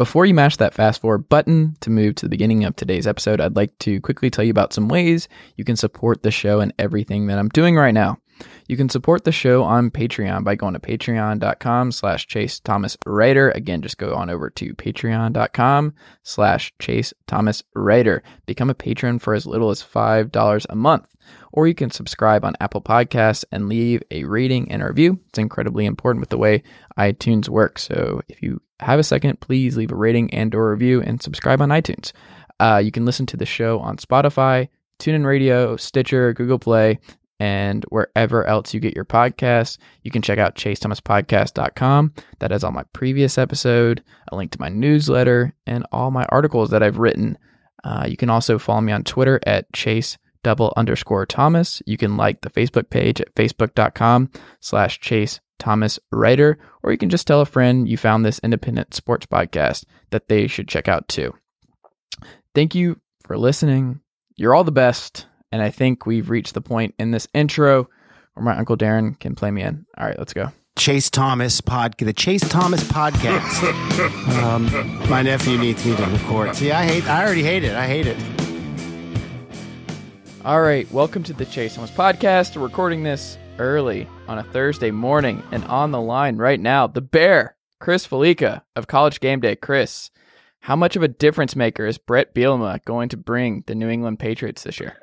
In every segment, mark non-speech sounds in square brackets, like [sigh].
Before you mash that fast forward button to move to the beginning of today's episode, I'd like to quickly tell you about some ways you can support the show and everything that I'm doing right now. You can support the show on Patreon by going to patreon.com slash Chase Thomas Writer. Again, just go on over to patreon.com slash Chase Thomas Writer. Become a patron for as little as $5 a month. Or you can subscribe on Apple Podcasts and leave a rating and a review. It's incredibly important with the way iTunes works. So if you have a second, please leave a rating and or review and subscribe on iTunes. Uh, you can listen to the show on Spotify, TuneIn Radio, Stitcher, Google Play, and wherever else you get your podcasts. You can check out chasethomaspodcast.com. That has all my previous episode, a link to my newsletter, and all my articles that I've written. Uh, you can also follow me on Twitter at chase double underscore Thomas. You can like the Facebook page at facebook.com slash chase Thomas Writer, or you can just tell a friend you found this independent sports podcast that they should check out too. Thank you for listening. You're all the best. And I think we've reached the point in this intro where my Uncle Darren can play me in. All right, let's go. Chase Thomas pod, the Chase Thomas podcast. [laughs] um, my nephew needs me to record. See, I hate. I already hate it. I hate it. All right, welcome to the Chase Thomas podcast. We're recording this early on a Thursday morning, and on the line right now, the Bear, Chris Fallica of College Game Day. Chris, how much of a difference maker is Brett Bielema going to bring the New England Patriots this year?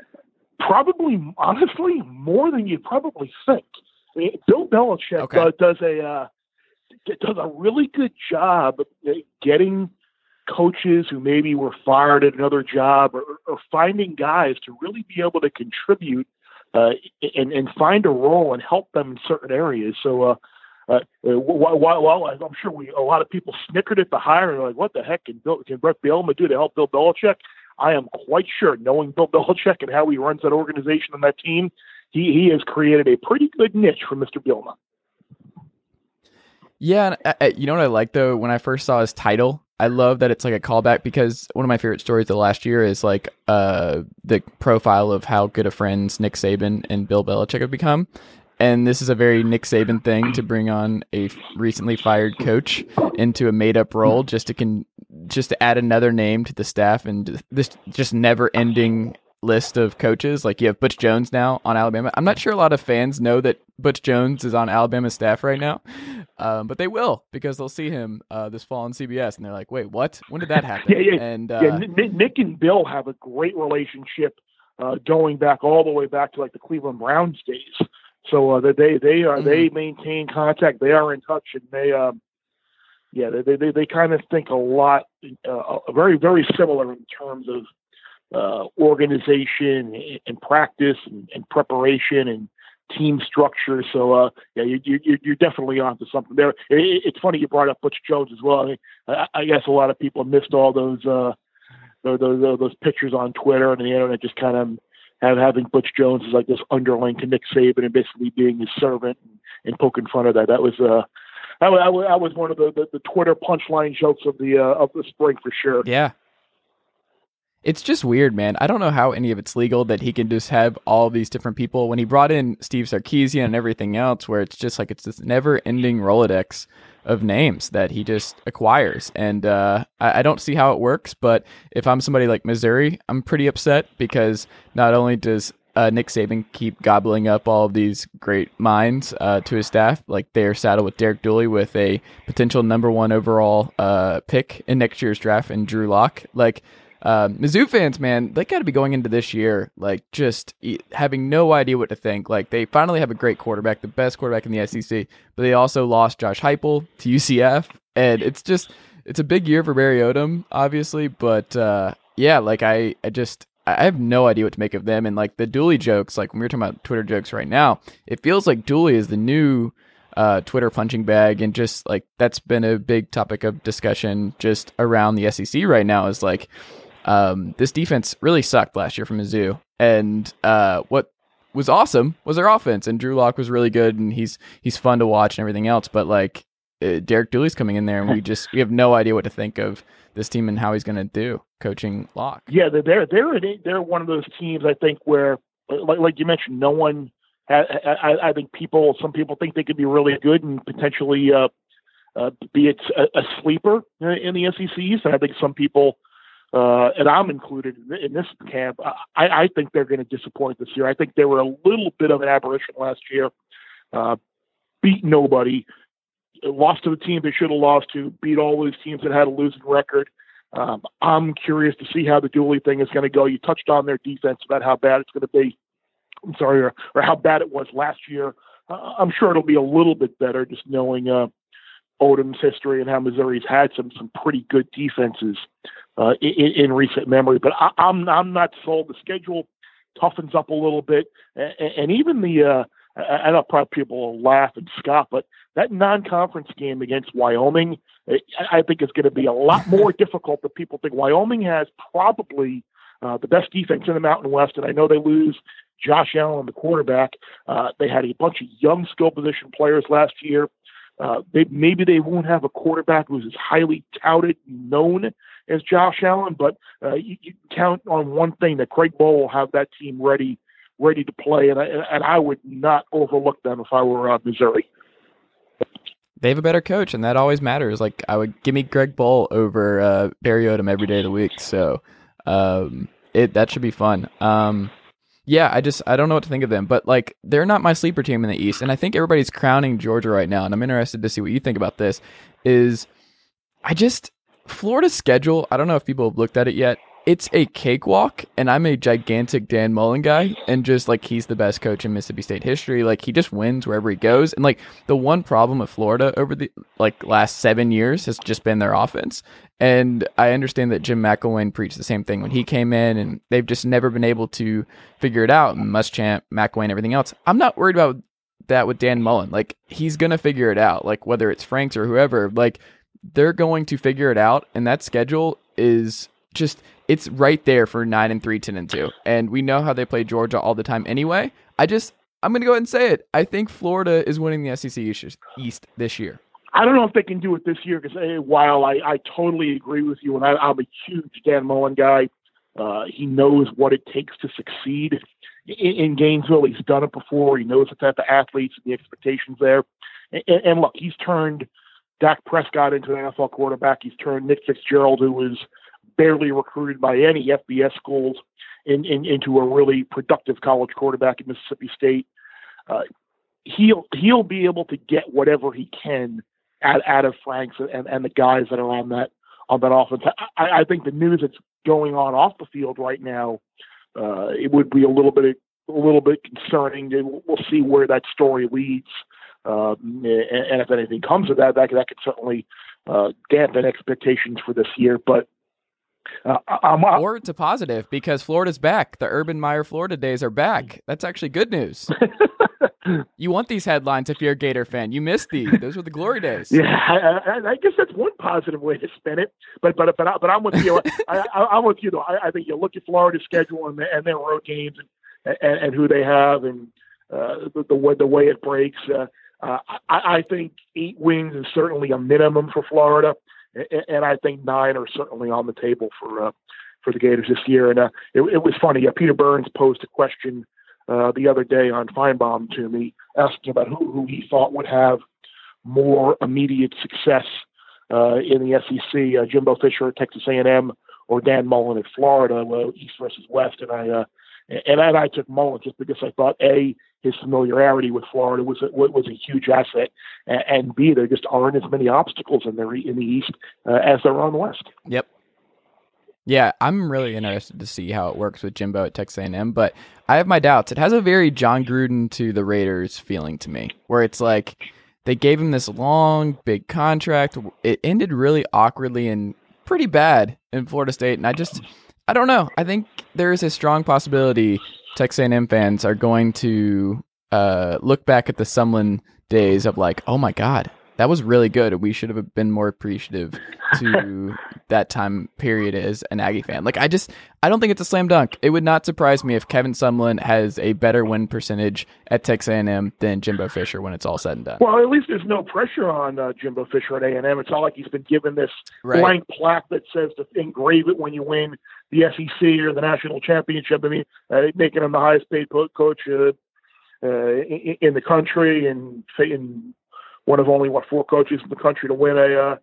Probably, honestly, more than you probably think. I mean, Bill Belichick Okay. uh, does a uh, does a really good job of getting coaches who maybe were fired at another job or, or finding guys to really be able to contribute uh, and, and find a role and help them in certain areas. So, uh, uh, while, while, while I'm sure we a lot of people snickered at the hiring, like, "What the heck can, Bill, can Brett Bielema do to help Bill Belichick?" I am quite sure, knowing Bill [laughs] Belichick and how he runs that organization and that team, he he has created a pretty good niche for Mr. Bielema. Yeah, and, uh, uh, you know what I like though? When I first saw his title, I love that it's like a callback because one of my favorite stories of the last year is like uh the profile of how good of friends Nick Saban and Bill Belichick have become. And this is a very Nick Saban thing to bring on a recently fired coach into a made up role just to can just to add another name to the staff and this just never ending list of coaches. Like you have Butch Jones now on Alabama. I'm not sure a lot of fans know that Butch Jones is on Alabama's staff right now, um, but they will because they'll see him uh, this fall on CBS, and they're like, "Wait, what? When did that [laughs] happen?" Yeah, yeah, and uh, yeah, Nick, Nick and Bill have a great relationship uh, going back all the way back to like the Cleveland Browns days. So uh, they they are they maintain contact. They are in touch, and they um, yeah they they they kind of think a lot, uh, very very similar in terms of uh, organization and practice and, and preparation and team structure. So uh, yeah, you, you, you're definitely onto something there. It, it's funny you brought up Butch Jones as well. I, I, I guess a lot of people missed all those uh, those, those those pictures on Twitter and the internet, just kind of have having Butch Jones as like this underling to Nick Saban and basically being his servant and, and poking fun of that. That was uh. That was- that was one of the, the, the Twitter punchline jokes of the uh, of the spring for sure. yeah, it's just weird, man. I don't know how any of it's legal that he can just have all these different people. When he brought in Steve Sarkisian and everything else, where it's just like it's this never-ending rolodex of names that he just acquires, and uh, I, I don't see how it works. But if I'm somebody like Missouri, I'm pretty upset because not only does uh, Nick Saban keep gobbling up all of these great minds uh, to his staff. Like they're saddled with Derek Dooley with a potential number one overall uh, pick in next year's draft and Drew Lock. Like uh, Mizzou fans, man, they got to be going into this year like just having no idea what to think. Like they finally have a great quarterback, the best quarterback in the SEC, but they also lost Josh Heupel to UCF, and it's just it's a big year for Barry Odom, obviously, but uh, yeah, like I, I just I have no idea what to make of them. And like the Dooley jokes, like when we're talking about Twitter jokes right now, it feels like Dooley is the new uh, Twitter punching bag, and just like that's been a big topic of discussion just around the SEC right now. Is like um, this defense really sucked last year from Mizzou, and uh, what was awesome was their offense, and Drew Lock was really good, and he's he's fun to watch and everything else. But like uh, Derek Dooley's coming in there, and we [laughs] just we have no idea what to think of this team and how he's going to do coaching Lock. Yeah, they're they're they're they're one of those teams I think where, like, like you mentioned, no one. I, I, I think people, some people think they could be really good and potentially uh, uh, be it a, a sleeper in the SECs, And I think some people, uh, and I'm included in this camp, I, I think they're going to disappoint this year. I think they were a little bit of an aberration last year. Uh, beat nobody, lost to the team they should have lost to, beat all those teams that had a losing record. Um, I'm curious to see how the Dooley thing is going to go. You touched on their defense about how bad it's going to be. I'm sorry, or, or how bad it was last year. Uh, I'm sure it'll be a little bit better just knowing uh, Odom's history and how Missouri's had some some pretty good defenses uh, in, in recent memory. But I, I'm I'm not sold. The schedule toughens up a little bit, and, and even the uh, I know probably people will laugh and scoff, but that non-conference game against Wyoming, I think is going to be a lot more [laughs] difficult than people think. Wyoming has probably uh, the best defense in the Mountain West, and I know they lose Josh Allen, the quarterback. Uh, they had a bunch of young skill position players last year. Uh, they, maybe they won't have a quarterback who's as highly touted known as Josh Allen, but uh, you, you count on one thing that Craig Bohl will have that team ready ready to play, and I, and I would not overlook them if I were uh, Missouri. They have a better coach, and that always matters. Like I would give me Greg Bohl over uh, Barry Odom every day of the week. So um, it that should be fun. Um, yeah, I just I don't know what to think of them, but like they're not my sleeper team in the East, and I think everybody's crowning Georgia right now, and I'm interested to see what you think about this. Is I just Florida's schedule? I don't know if people have looked at it yet it's a cakewalk, and I'm a gigantic Dan Mullen guy, and just like he's the best coach in Mississippi State history. Like he just wins wherever he goes, and like the one problem with Florida over the like last seven years has just been their offense. And I understand that Jim McElwain preached the same thing when he came in, and they've just never been able to figure it out. Must Muschamp, McElwain, everything else. I'm not worried about that with Dan Mullen. Like he's gonna figure it out. Like whether it's Franks or whoever, like they're going to figure it out, and that schedule is just it's right there for 9 and 3 10 and 2 and we know how they play georgia all the time anyway i just i'm going to go ahead and say it i think florida is winning the sec east this year I don't know if they can do it this year because while I, I totally agree with you, and I, I'm a huge Dan Mullen guy, uh, he knows what it takes to succeed in, in Gainesville. He's done it before. He knows the type of athletes and the expectations there. And, and look, he's turned Dak Prescott into an NFL quarterback. He's turned Nick Fitzgerald, who was barely recruited by any FBS schools in, in, into a really productive college quarterback at Mississippi State. Uh, he'll he'll be able to get whatever he can out, out of Franks and, and the guys that are on that on that offense. I, I think the news that's going on off the field right now, uh, it would be a little bit a little bit concerning. We'll see where that story leads. Um, and, and, if anything comes of that, that, that could certainly uh, dampen expectations for this year. But uh, I'm, I'm, or to positive because Florida's back. The Urban Meyer Florida days are back. That's actually good news. [laughs] you want these headlines if you're a Gator fan. You missed these. Those were the glory days. Yeah, I, I, I guess that's one positive way to spin it. But but but, but I'm with you. I, am with you though. I, think you look at Florida's schedule and, and their road games and, and, and who they have and uh, the, the way the way it breaks. Uh, uh, I, I think eight wins is certainly a minimum for Florida and I think nine are certainly on the table for uh, for the Gators this year. And uh, it, it was funny. Uh, Peter Burns posed a question uh, the other day on Finebaum to me, asking about who, who he thought would have more immediate success uh, in the SEC: uh, Jimbo Fisher at Texas A&M or Dan Mullen at Florida, well, East versus West. And I uh, and, and I took Mullen just because I thought a his familiarity with Florida was a, was a huge asset, and, b there just aren't as many obstacles in the in the East uh, as there are in the West. Yep. Yeah, I'm really interested to see how it works with Jimbo at Texas A&M, but I have my doubts. It has a very Jon Gruden to the Raiders feeling to me, where it's like they gave him this long, big contract. It ended really awkwardly and pretty bad in Florida State, and I just I don't know. I think there is a strong possibility Texas A&M fans are going to uh, look back at the Sumlin days of like, oh my god, that was really good. We should have been more appreciative to [laughs] that time period as an Aggie fan. Like I just I don't think it's a slam dunk. It would not surprise me if Kevin Sumlin has a better win percentage at Texas A&M than Jimbo Fisher when it's all said and done. Well, at least there's no pressure on uh, Jimbo Fisher at A&M. It's not like he's been given this Right. blank plaque that says to engrave it when you win the SEC or the national championship. I mean, uh, making him the highest paid co- coach uh, uh, in, in the country and, and one of only what four coaches in the country to win a, uh,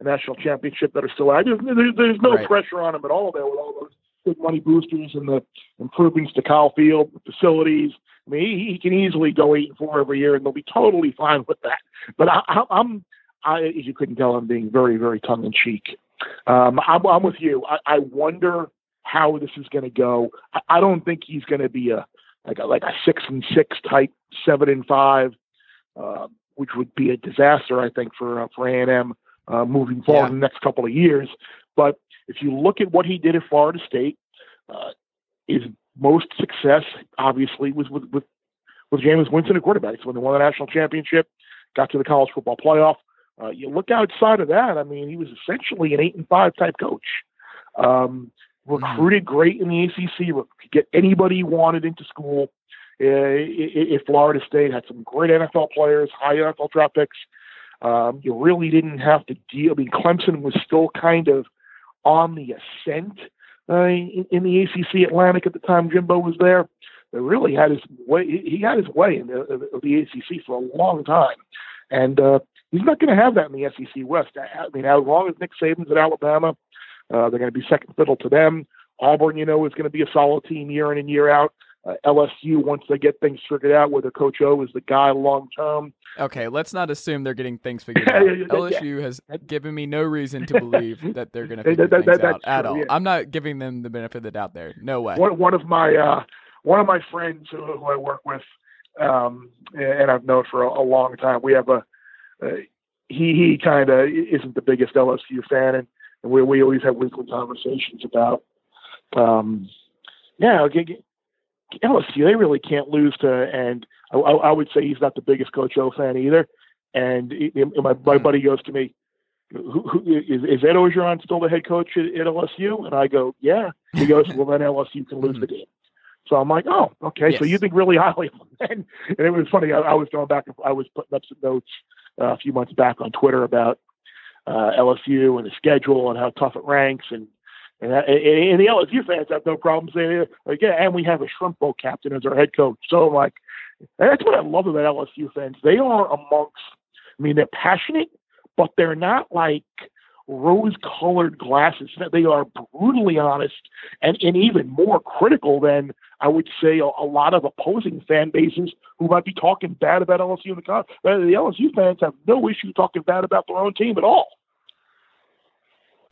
a national championship that are still active. There's, there's no Right. pressure on him at all there with all those big money boosters and the improvements to Kyle Field, facilities. I mean, he, he can easily go eight and four every year, and they'll be totally fine with that. But I, I, I'm, I, as you couldn't tell, I'm being very, very tongue in cheek. Um, I'm, I'm with you. I, I wonder how this is going to go. I, I don't think he's going to be a like a like a six and six type, seven and five, uh, which would be a disaster, I think, for uh, for A and M uh, moving forward Yeah. in the next couple of years. But if you look at what he did at Florida State, uh, his most success obviously was with with with Jameis Winston at quarterback. So when they won the national championship, got to the college football playoff. Uh, you look outside of that. I mean, he was essentially an eight and five type coach. Um, recruited great in the ACC. Could get anybody he wanted into school. Uh, Florida State had some great NFL players, high NFL draft picks. Um, you really didn't have to deal. I mean, Clemson was still kind of on the ascent uh, in, in the ACC Atlantic at the time Jimbo was there. They really had his way. He had his way in the, the ACC for a long time, and uh, he's not going to have that in the SEC West. I mean, as long as Nick Saban's at Alabama, uh, they're going to be second fiddle to them. Auburn, you know, is going to be a solid team year in and year out. Uh, LSU, once they get things figured out, whether Coach O is the guy long term, Okay, let's not assume they're getting things [laughs] figured out. LSU has given me no reason to believe [laughs] that they're going to figure that- things that- out that's at all. yeah. I'm not giving them the benefit of the doubt there. No way. one one of my uh, one of my friends who, who I work with, um, and I've known for a, a long time. We have a he he kind of isn't the biggest LSU fan, and, and we we always have weekly conversations about um, yeah LSU. They really can't lose to, and I, I would say he's not the biggest Coach O fan either. And and my my Hmm. buddy goes to me. Who, who, is, is Ed Orgeron still the head coach at, at LSU? And I go, yeah. He goes, well, then LSU can lose the game. So I'm like, oh, okay. So you think really [laughs] highly of him. And, and it was funny. I, I was going back. and I was putting up some notes uh, a few months back on Twitter about uh, LSU and the schedule and how tough it ranks. And and, and, the LSU fans have no problem saying, it. yeah, and we have a shrimp boat captain as our head coach. So like, that's what I love about LSU fans. They are amongst. I mean, they're passionate, but they're not like rose-colored glasses. They are brutally honest and, and even more critical than I would say a, a lot of opposing fan bases who might be talking bad about LSU in the con. The LSU fans have no issue talking bad about their own team at all.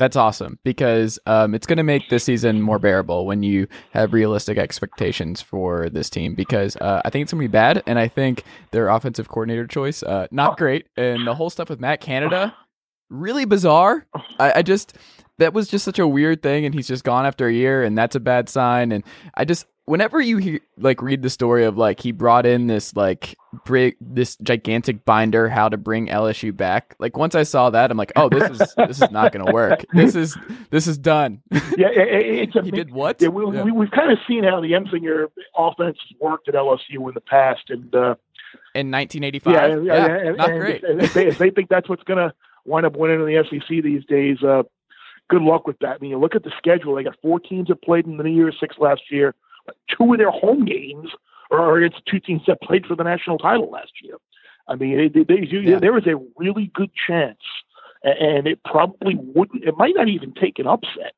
That's awesome because um, it's going to make this season more bearable when you have realistic expectations for this team. Because uh, I think it's going to be bad, and I think their offensive coordinator choice uh, not great, and the whole stuff with Matt Canada really bizarre. I, I just that was just such a weird thing, and he's just gone after a year, and that's a bad sign. And I just whenever you hear like read the story of like he brought in this like brig this gigantic binder how to bring LSU back. Like once I saw that, I'm like, oh, this is this is not going to work. [laughs] This is this is done. Yeah, it, it- it's a [laughs] he did what? Yeah, we, Yeah. we, we've kind of seen how the Ensminger offense worked at LSU in the past, and uh, in 1985. yeah, Yeah, yeah, yeah, and, not and great. If they, if they think that's what's going to wind up winning in the SEC these days, uh, good luck with that. I mean, you look at the schedule; they got four teams that played in the New Year's Six last year. Two of their home games are against two teams that played for the national title last year. I mean, they, they, they, Yeah. there is a really good chance, and it probably wouldn't. It might not even take an upset.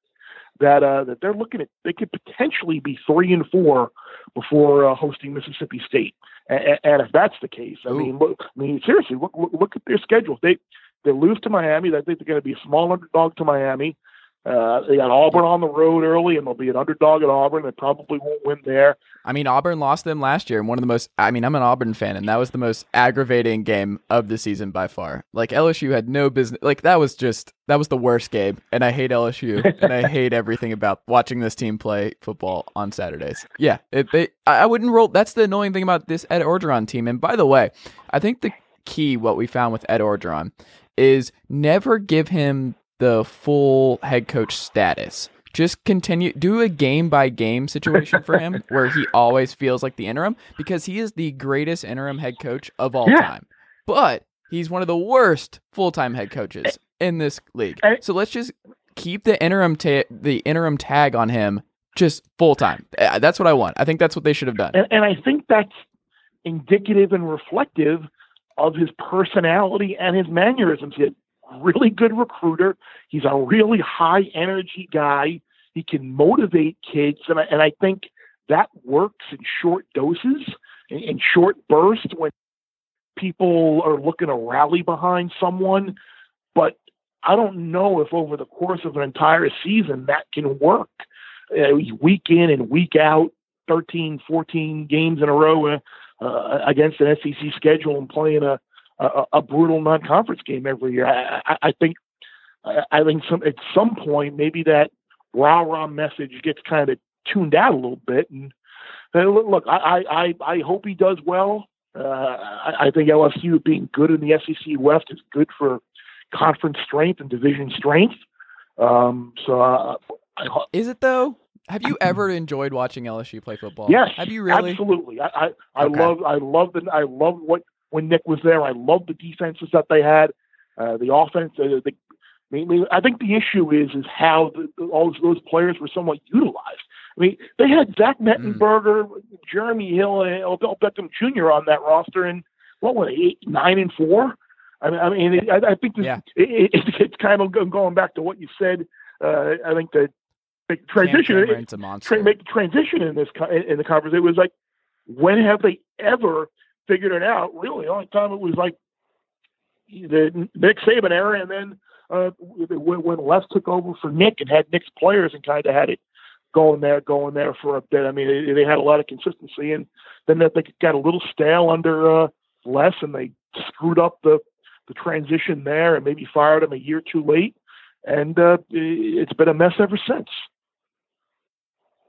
That uh, that they're looking at, they could potentially be three and four before uh, hosting Mississippi State. And, and if that's the case, I Ooh. mean, look, I mean, seriously, look, look, look at their schedule. They they lose to Miami. I think they're going to be a small underdog to Miami. Uh, they got Auburn on the road early, and they'll be an underdog at Auburn. They probably won't win there. I mean, Auburn lost them last year, and one of the most. I mean, I'm an Auburn fan, and that was the most aggravating game of the season by far. Like LSU had no business. Like that was just that was the worst game, and I hate LSU, and I hate everything about watching this team play football on Saturdays. Yeah, it, they. I wouldn't roll. That's the annoying thing about this Ed Orgeron team. And by the way, I think the key what we found with Ed Orgeron is never give him the full head coach status. Just continue do a game by game situation for him [laughs] where he always feels like the interim because he is the greatest interim head coach of all Yeah. time. But he's one of the worst full-time head coaches in this league. So let's just keep the interim ta- the interim tag on him just full time. Uh, That's what I want. I think that's what they should have done. and, and I think that's indicative and reflective of his personality and his mannerisms. He's a really good recruiter. He's a really high energy guy. He can motivate kids, and I, and I think that works in short doses, in, in short bursts when people are looking to rally behind someone. But I don't know if over the course of an entire season that can work. Uh, week in and week out, 13, 14 games in a row uh, uh, against an SEC schedule and playing a a, a brutal non-conference game every year. I, I, I think I think some at some point maybe that rah rah message gets kind of tuned out a little bit. And look, look, I I I hope he does well. Uh, I, I think LSU being good in the SEC West is good for conference strength and division strength. Um, so uh, I, Is it though? Have you ever enjoyed watching LSU play football? Yes, Have you really? Absolutely. I I, I Okay. love I love the I love what when Nick was there. I love the defenses that they had, uh, the offense. Uh, the, I I think the issue is is how the, all those players were somewhat utilized. I mean, they had Zach Mm. Mettenberger, Jeremy Hill, and Odell Beckham Jr. on that roster, and what were they eight, nine, and four? I mean, I mean, I, I think this, Yeah. it, it, [laughs] it's kind of going back to what you said. Uh, I think Cam transition. A monster. tra- make transition in this in the conference. It was like, when have they ever figured it out? Really, the only time it was like the Nick Saban era, and then uh, when, when Les took over for Nick and had Nick's players and kind of had it going there, going there for a bit. I mean, they, they had a lot of consistency, and then that they got a little stale under uh, Les, and they screwed up the the transition there, and maybe fired him a year too late. And uh, it's been a mess ever since.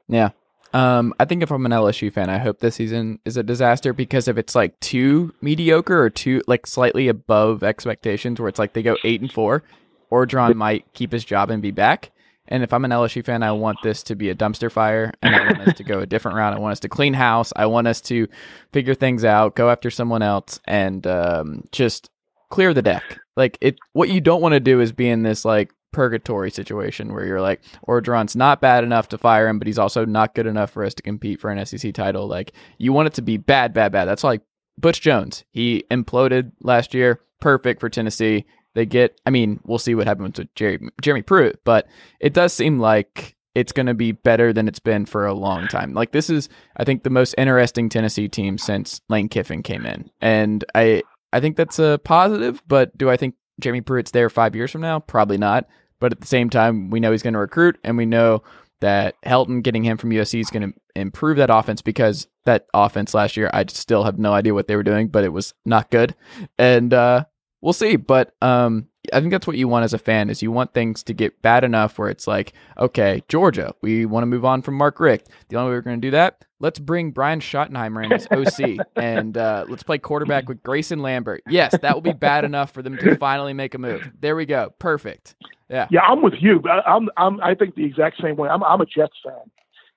Yeah. Um, I think if I'm an LSU fan, I hope this season is a disaster because if it's like too mediocre or too like slightly above expectations, where it's like they go eight and four, Orgeron might keep his job and be back. And if I'm an LSU fan, I want this to be a dumpster fire, and I want us to go a different route. I want us to clean house. I want us to figure things out, go after someone else, and um, just clear the deck. Like it, what you don't want to do is be in this like purgatory situation where you're like, Orgeron's not bad enough to fire him, but he's also not good enough for us to compete for an SEC title. Like you want it to be bad, bad, bad. That's like Butch Jones. He imploded last year. Perfect for Tennessee. They get. I mean, we'll see what happens with Jerry, Jeremy Pruitt, but it does seem like it's going to be better than it's been for a long time. Like this is, I think, the most interesting Tennessee team since Lane Kiffin came in, and I, I think that's a positive. But do I think Jeremy Pruitt's there five years from now? Probably not. But at the same time, we know he's going to recruit, and we know that Helton getting him from USC is going to improve that offense because that offense last year, I still have no idea what they were doing, but it was not good. And uh, we'll see. But um, I think that's what you want as a fan is you want things to get bad enough where it's like, okay, Georgia, we want to move on from Mark Richt. The only way we're going to do that, let's bring Brian Schottenheimer in as OC [laughs] and uh, let's play quarterback with Grayson Lambert. Yes, that will be bad enough for them to [laughs] finally make a move. There we go. Perfect. Yeah. Yeah, I'm with you. I- I'm, I'm, I think the exact same way. I'm, I'm a Jets fan,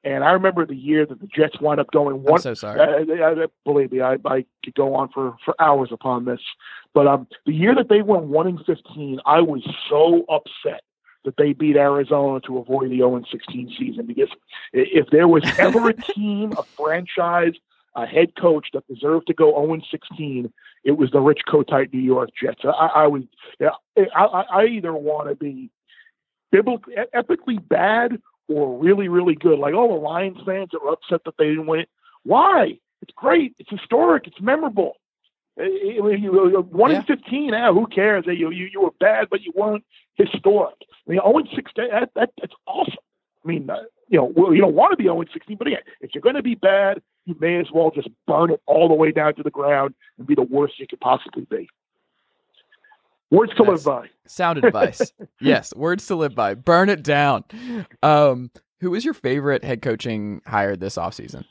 and I remember the year that the Jets wound up going one. I'm so sorry. Uh, uh, believe me, I, I could go on for, for hours upon this. But um, the year that they went one and fifteen, I was so upset that they beat Arizona to avoid the 0 and 16 season. Because if there was [laughs] ever a team, a franchise, a head coach that deserved to go 0 and 16, it was the Rich Kotite New York Jets. I, I was, yeah, I, I I either want to be biblically, epically bad or really, really good. Like all the Lions fans that were upset that they didn't win it. Why? It's great. It's historic. It's memorable. Uh, you- you- One Yeah. in fifteen. Ah, who cares? You, you you were bad, but you weren't historic. I mean, zero and sixteen. That, that that's awesome. I mean, uh, you know, well, you don't want to be zero and sixteen, but again, if you're going to be bad, you may as well just burn it all the way down to the ground and be the worst you could possibly be. Words to That's- live by. Sound [laughs] advice. yes, words to live by. Burn it down. Um, who was your favorite head coaching hire this offseason?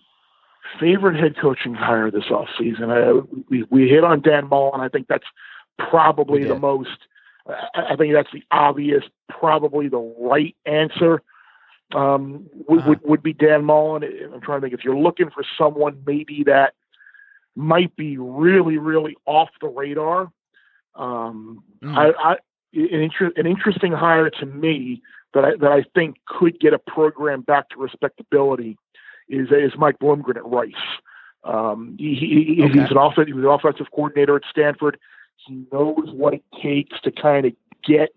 favorite head coaching hire this offseason. Uh, we, we hit on Dan Mullen. I think that's probably the most, I think that's the obvious, probably the right answer. Um, would, uh-huh. would, would be Dan Mullen. I'm trying to think if you're looking for someone maybe that might be really, really off the radar. Um, mm. I, I an, inter- an interesting hire to me that I, that I think could get a program back to respectability is is Mike Bloomgren at Rice. Um, he, he, okay. He's an offensive, he was an offensive coordinator at Stanford. He knows what it takes to kind of get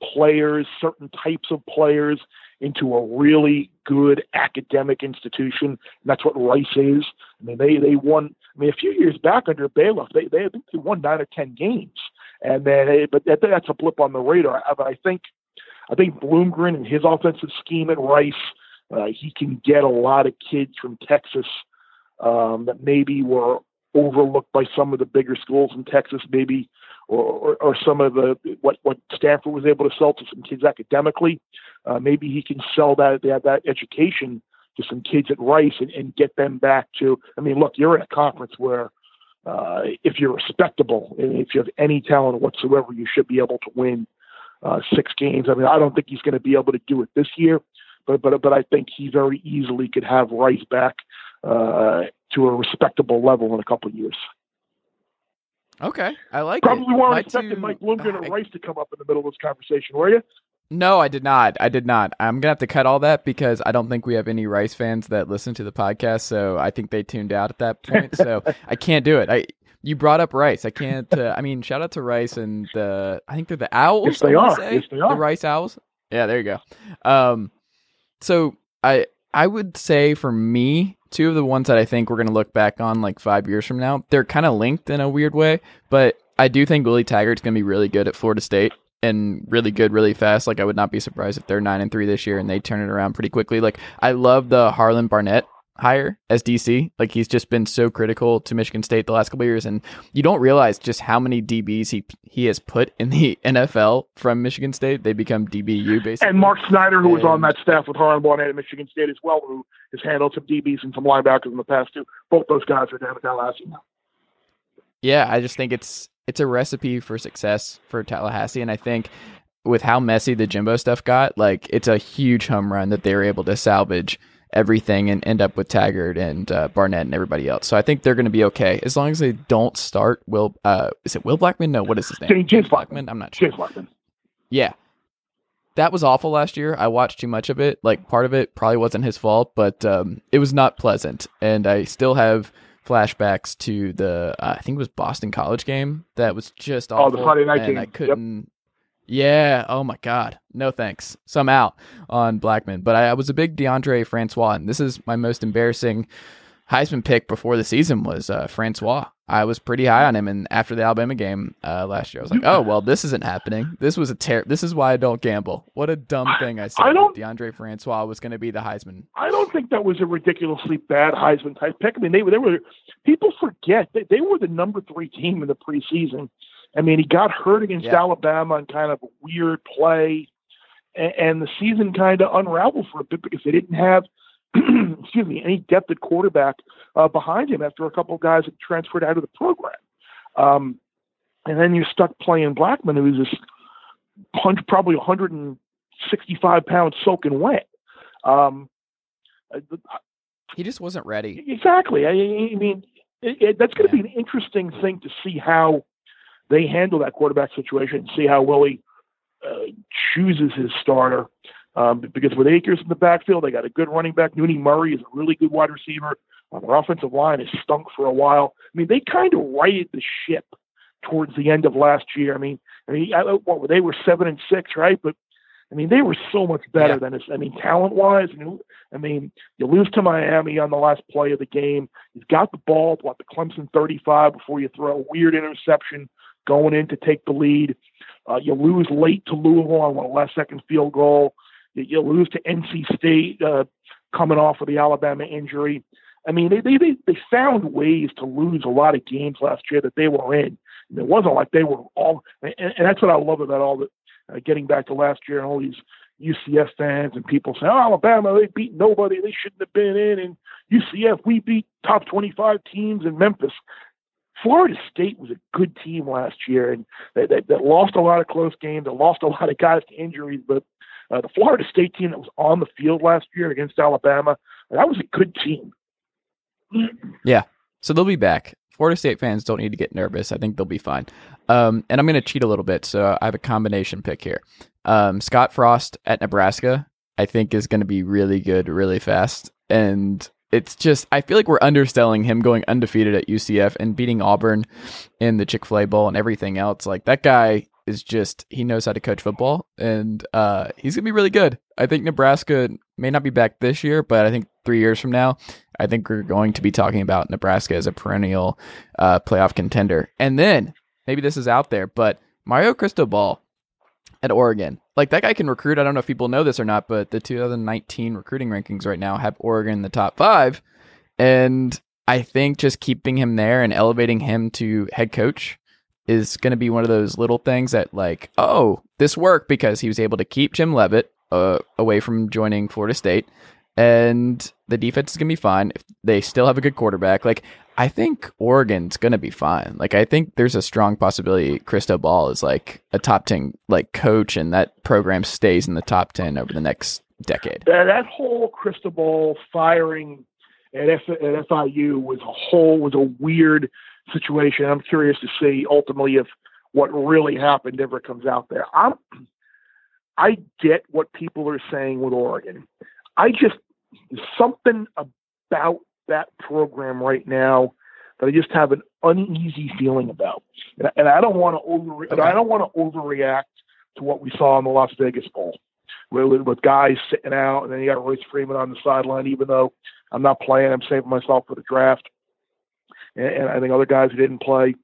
players, certain types of players, into a really good academic institution. And that's what Rice is. I mean, they they won. I mean, a few years back under Bailiff, they they, they won nine or ten games, and then but that, that's a blip on the radar. But I think I think Bloomgren and his offensive scheme at Rice, uh, he can get a lot of kids from Texas um, that maybe were overlooked by some of the bigger schools in Texas, maybe, or, or, or some of the what what Stanford was able to sell to some kids academically. Uh, maybe he can sell that that, that education to some kids at Rice and, and get them back to. I mean, look, you're in a conference where uh, if you're respectable and if you have any talent whatsoever, you should be able to win uh, six games. I mean, I don't think he's going to be able to do it this year, but but but I think he very easily could have Rice back uh, to a respectable level in a couple of years. Okay, I like Probably it. weren't expecting Mike Bloomgren and [laughs] Rice to come up in the middle of this conversation, were you? No, I did not. I did not. I'm gonna have to cut all that because I don't think we have any Rice fans that listen to the podcast. So I think they tuned out at that point. So [laughs] I can't do it. I you brought up Rice. I can't. Uh, I mean, shout out to Rice and the. I think they're the Owls. Yes, they are. Yes, they are. The Rice Owls. Yeah, there you go. Um, so I I would say for me, two of the ones that I think we're gonna look back on like five years from now, they're kind of linked in a weird way, but I do think Willie Taggart's gonna be really good at Florida State and really good really fast. Like I would not be surprised if they're nine and three this year and they turn it around pretty quickly. Like I love the Harlon Barnett hire as DC. Like he's just been so critical to Michigan State the last couple years, and you don't realize just how many DBs he he has put in the [laughs] NFL from Michigan State. They become DBU basically. And Mark Snyder, who and, was on that staff with Harlon Barnett at Michigan State as well, who has handled some DBs and some linebackers in the past too. Both those guys are down at Tallahassee now. Yeah, I just think it's it's a recipe for success for Tallahassee, and I think with how messy the Jimbo stuff got, like it's a huge home run that they were able to salvage everything and end up with Taggart and uh, Barnett and everybody else. So I think they're going to be okay as long as they don't start Will. Uh, is it Will Blackman? No, what is his name? James, James Blackman. I'm not sure. James Blackman. Yeah, that was awful last year. I watched too much of it. Like part of it probably wasn't his fault, but um, it was not pleasant, and I still have flashbacks to the uh, I think it was Boston College game that was just awful. Oh, the Friday night and game. I couldn't. Yep. Yeah. Oh my God. No thanks. So I'm out on Blackman. But I, I, was a big Deondre Francois, and this is my most embarrassing Heisman pick before the season was uh, Francois. I was pretty high on him, and after the Alabama game uh, last year, I was like, "Oh well, this isn't happening. This was a ter- This is why I don't gamble. What a dumb thing I said. I don't, Deondre Francois was going to be the Heisman. I don't think that was a ridiculously bad Heisman type pick. I mean, they, they were people forget they, they were the number three team in the preseason I mean, he got hurt against yeah. Alabama on kind of a weird play, and, and the season kind of unraveled for a bit because they didn't have, [clears throat] excuse me, any depth at quarterback uh, behind him after a couple of guys had transferred out of the program. Um, and then you're stuck playing Blackman, who's this punch, probably 165 pounds soaking wet. Um, he just wasn't ready. Exactly. I, I mean, it, it, that's going to yeah. be an interesting thing to see how they handle that quarterback situation and see how Willie uh, chooses his starter. Um, because with Akers in the backfield, they got a good running back. Nooney Murray is a really good wide receiver. Um, their offensive line has stunk for a while. I mean, they kind of righted the ship towards the end of last year. I mean, I mean, I, what they were seven and six, right? But I mean, they were so much better yeah. than us. I mean, talent wise, I mean, you lose to Miami on the last play of the game. You've got the ball, what the Clemson 35 before you throw a weird interception going in to take the lead. Uh, you lose late to Louisville on a last second field goal. You, lose to NC State uh, coming off of the Alabama injury. I mean, they, they they found ways to lose a lot of games last year that they were in. And it wasn't like they were all, and, and that's what I love about all the uh, getting back to last year and all these UCF fans and people saying, "Oh, Alabama, they beat nobody. They shouldn't have been in." And UCF, we beat top 25 teams in Memphis. Florida State was a good team last year, and they lost a lot of close games. They lost a lot of guys to injuries, but uh, the Florida State team that was on the field last year against Alabama, that was a good team. Yeah, so they'll be back. Florida State fans don't need to get nervous. I think they'll be fine. Um, and I'm going to cheat a little bit, so I have a combination pick here. Um, Scott Frost at Nebraska, I think, is going to be really good, really fast, and it's just I feel like we're underselling him going undefeated at UCF and beating Auburn in the Chick Fil A Bowl and everything else. Like that guy is just he knows how to coach football and uh, he's gonna be really good. I think Nebraska may not be back this year, but I think three years from now, I think we're going to be talking about Nebraska as a perennial uh, playoff contender. And then maybe this is out there, but Mario Cristobal at Oregon. Like that guy can recruit. I don't know if people know this or not, but the 2019 recruiting rankings right now have Oregon in the top five. And I think just keeping him there and elevating him to head coach is going to be one of those little things that, like, oh, this worked because he was able to keep Jim Leavitt uh, away from joining Florida State. And the defense is going to be fine. If they still have a good quarterback. Like, I think Oregon's gonna be fine. Like I think there's a strong possibility Cristobal is like a top ten like coach, and that program stays in the top ten over the next decade. That, that whole Cristobal firing at, F, at FIU was a whole was a weird situation. I'm curious to see ultimately if what really happened ever comes out there. I'm I get what people are saying with Oregon. I just something about that program right now that I just have an uneasy feeling about, and, and I don't want to over okay. I don't want to overreact to what we saw in the Las Vegas Bowl, with, with guys sitting out, and then you got Royce Freeman on the sideline. Even though I'm not playing, I'm saving myself for the draft, and, and I think other guys who didn't play.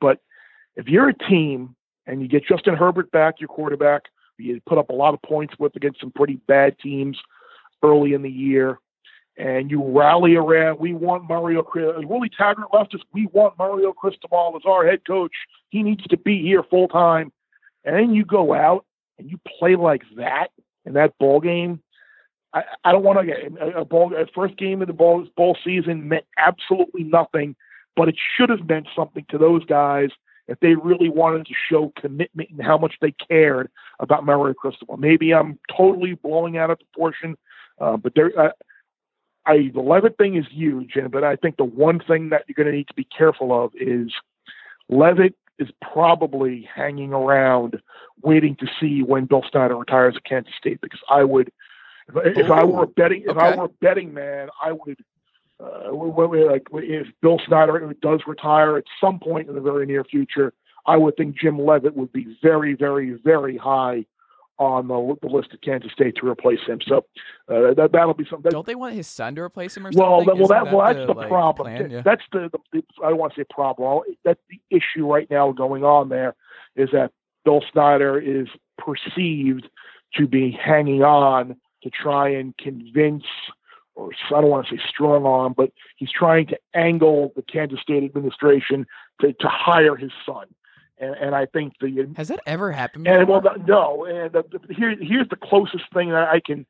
But if you're a team and you get Justin Herbert back, your quarterback, you put up a lot of points with against some pretty bad teams early in the year and you rally around. We want Mario. Willie Taggart left us. We want Mario Cristobal as our head coach. He needs to be here full time. And then you go out and you play like that in that ball game. I, I don't want to get a, ball. A first game of the ball ball season meant absolutely nothing, but it should have meant something to those guys if they really wanted to show commitment and how much they cared about Mario Cristobal. Maybe I'm totally blowing out of proportion, uh, but there. Uh, I the Leavitt thing is huge, and but I think the one thing that you're going to need to be careful of is Leavitt is probably hanging around, waiting to see when Bill Snyder retires at Kansas State. Because I would, if, if I were a betting, if okay. I were a betting man, I would. Uh, like if Bill Snyder does retire at some point in the very near future, I would think Jim Leavitt would be very, very, very high on the, the, list of Kansas State to replace him. So uh, that that'll be something. Don't they want his son to replace him or well, something? Well, that, well, that's the, the like, problem. Plan? Yeah. That's the, the, I don't want to say problem. That's the issue right now going on there is that Bill Snyder is perceived to be hanging on to try and convince or I don't want to say strong arm, but he's trying to angle the Kansas State administration to, to hire his son. And, and I think the has that ever happened? Before? And well, no. And the, the, here, here's the closest thing that I can.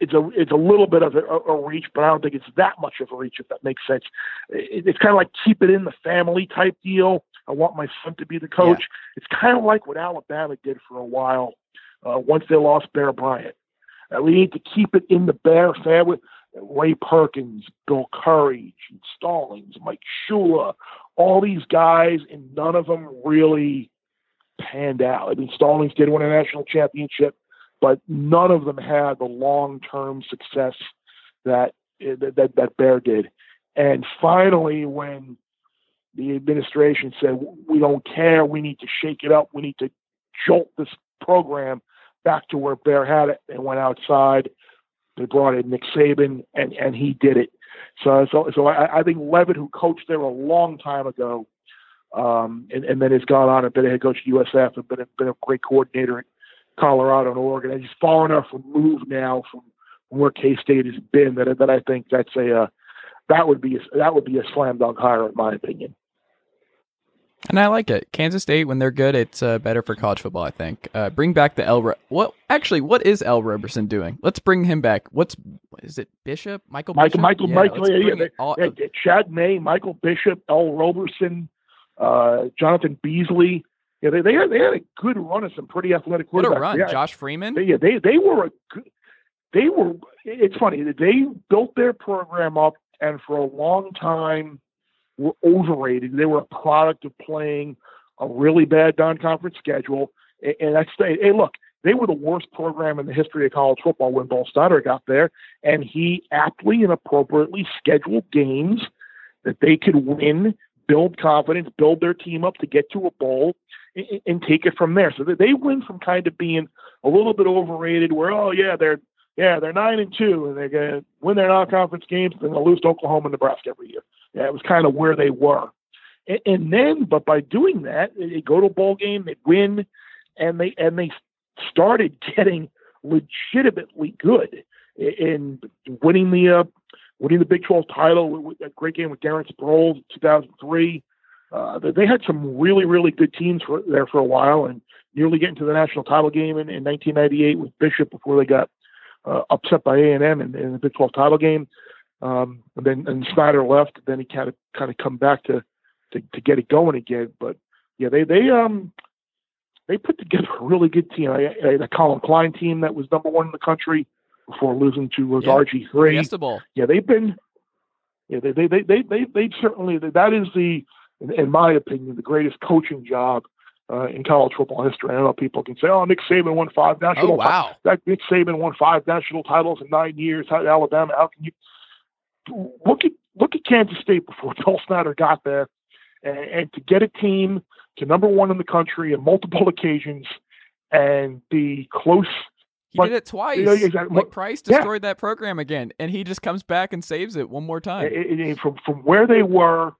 It's a it's a little bit of a, a, reach, but I don't think it's that much of a reach. If that makes sense, it, it's kind of like keep it in the family type deal. I want my son to be the coach. Yeah. It's kind of like what Alabama did for a while uh, once they lost Bear Bryant. Uh, we need to keep it in the Bear family. Ray Perkins, Bill Gene Stallings, Mike Shula, all these guys, and none of them really panned out. I mean, Stallings did win a national championship, but none of them had the long-term success that that that Bear did. And finally, when the administration said, "We don't care. We need to shake it up. We need to jolt this program back to where Bear had it," they went outside they brought in Nick Saban, and and he did it. So so so I, I think Leavitt, who coached there a long time ago, um, and, and then has gone on and been a head coach at USF and been a, been a great coordinator at Colorado and Oregon. And he's far enough removed now from, from where K State has been that that I think that's a uh, that would be a, that would be a slam dunk hire in my opinion. And I like it. Kansas State, when they're good, it's uh, better for college football. I think. Uh, bring back the L. Ro- what actually? What is Ell Roberson doing? Let's bring him back. What's is it? Bishop Michael. Michael, Bishop? Michael, Yeah, Michael, yeah, yeah, all- yeah, Chad May, Michael Bishop, Ell Roberson, uh, Jonathan Beasley. Yeah, they they had, they had a good run of some pretty athletic what a run, Yeah, Josh Freeman. They, yeah, they they were a good. They were. It's funny. They built their program up, and for a long time were overrated. They were a product of playing a really bad non-conference schedule, and, and say, Hey, look, they were the worst program in the history of college football when Bill Snyder got there, and he aptly and appropriately scheduled games that they could win, build confidence, build their team up to get to a bowl, and, and take it from there. So they went from kind of being a little bit overrated, where oh yeah they're yeah they're nine and two and they're gonna win their non-conference games, and they'll lose to Oklahoma and Nebraska every year. It was kind of where they were. And, and then, but by doing that, they go to a bowl game, they win, and they and they started [laughs] getting legitimately good in winning the uh, winning the Big 12 title with, that great game with Darren Sproles in 2003. Uh, they- they had some really really good teams for, there for a while, and nearly getting to the national title game in, in 1998 with Bishop before they got uh, upset by A&M in, in the Big 12 title game. Um, and then and Snyder left. Then he kind of kind of come back to, to to get it going again. But yeah, they they um they put together a really good team. I, I, the Collin Klein team that was number one in the country before losing to uh, Yeah. RG three. Yeah, they've been. Yeah, they they they they they they certainly that is the, in, in my opinion, the greatest coaching job uh, in college football history. I know people can say, "Oh, Nick Saban won five national." Oh wow. That Nick Saban won five national titles in nine years. How Alabama? How can you look at look at Kansas State before [laughs] Bill Snyder got there, and, and to get a team to number one in the country on multiple [laughs] occasions and be close. He did it twice. Yeah, exactly. Mike Price Yeah. destroyed that program again, and he just comes back and saves it one more time. and- and from from where they were,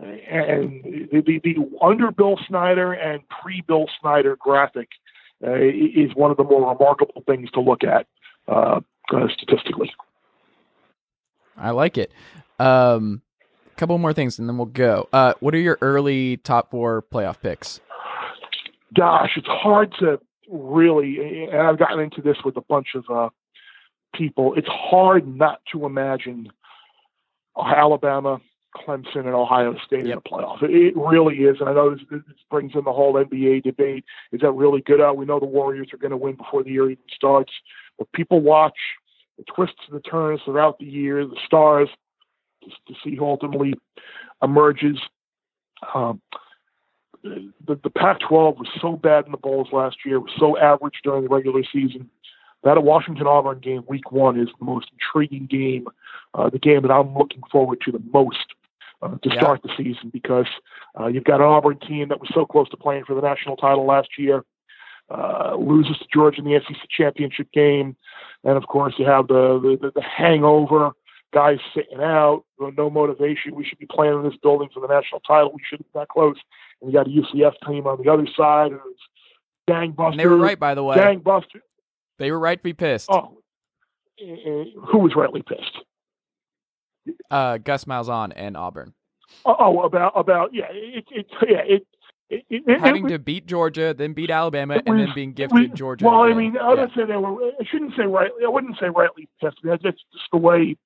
and the, the, the under Bill Snyder and pre Bill Snyder graphic uh, is one of the more remarkable things to look at uh, uh, statistically. I like it. Um, a couple more things, and then we'll go. Uh, what are your early top four playoff picks? Gosh, it's hard to really, and I've gotten into this with a bunch of uh, people. It's hard not to imagine Alabama, Clemson, and Ohio State in the playoff. It, really is, and I know this, this brings in the whole NBA debate. Is that really good? Uh, we know the Warriors are going to win before the year even starts, but people watch the twists and the turns throughout the year, the stars, just to see who ultimately emerges. Um, the, the Pac-12 was so bad in the bowls last year, was so average during the regular season. That a Washington Auburn game, Week One, is the most intriguing game, uh, the game that I'm looking forward to the most uh, to Yeah. start the season because uh, you've got an Auburn team that was so close to playing for the national title last year, uh, loses to Georgia in the SEC championship game, and of course you have the the, the hangover, guys sitting out, no motivation. We should be playing in this building for the national title. We shouldn't be that close. And you got a UCF team on the other side, and it's gangbusters. And they were right, by the way. Gangbusters. They were right to be pissed. Oh, eh, eh, who was rightly pissed? Uh, Gus Malzahn and Auburn Oh, oh, about about yeah, it, it yeah it. It, it, having it, to beat Georgia, then beat Alabama, it and then being gifted was- Georgia. Well, I mean, I Yeah. would say they were. I shouldn't say rightly. I wouldn't say rightly pissed. That's just the way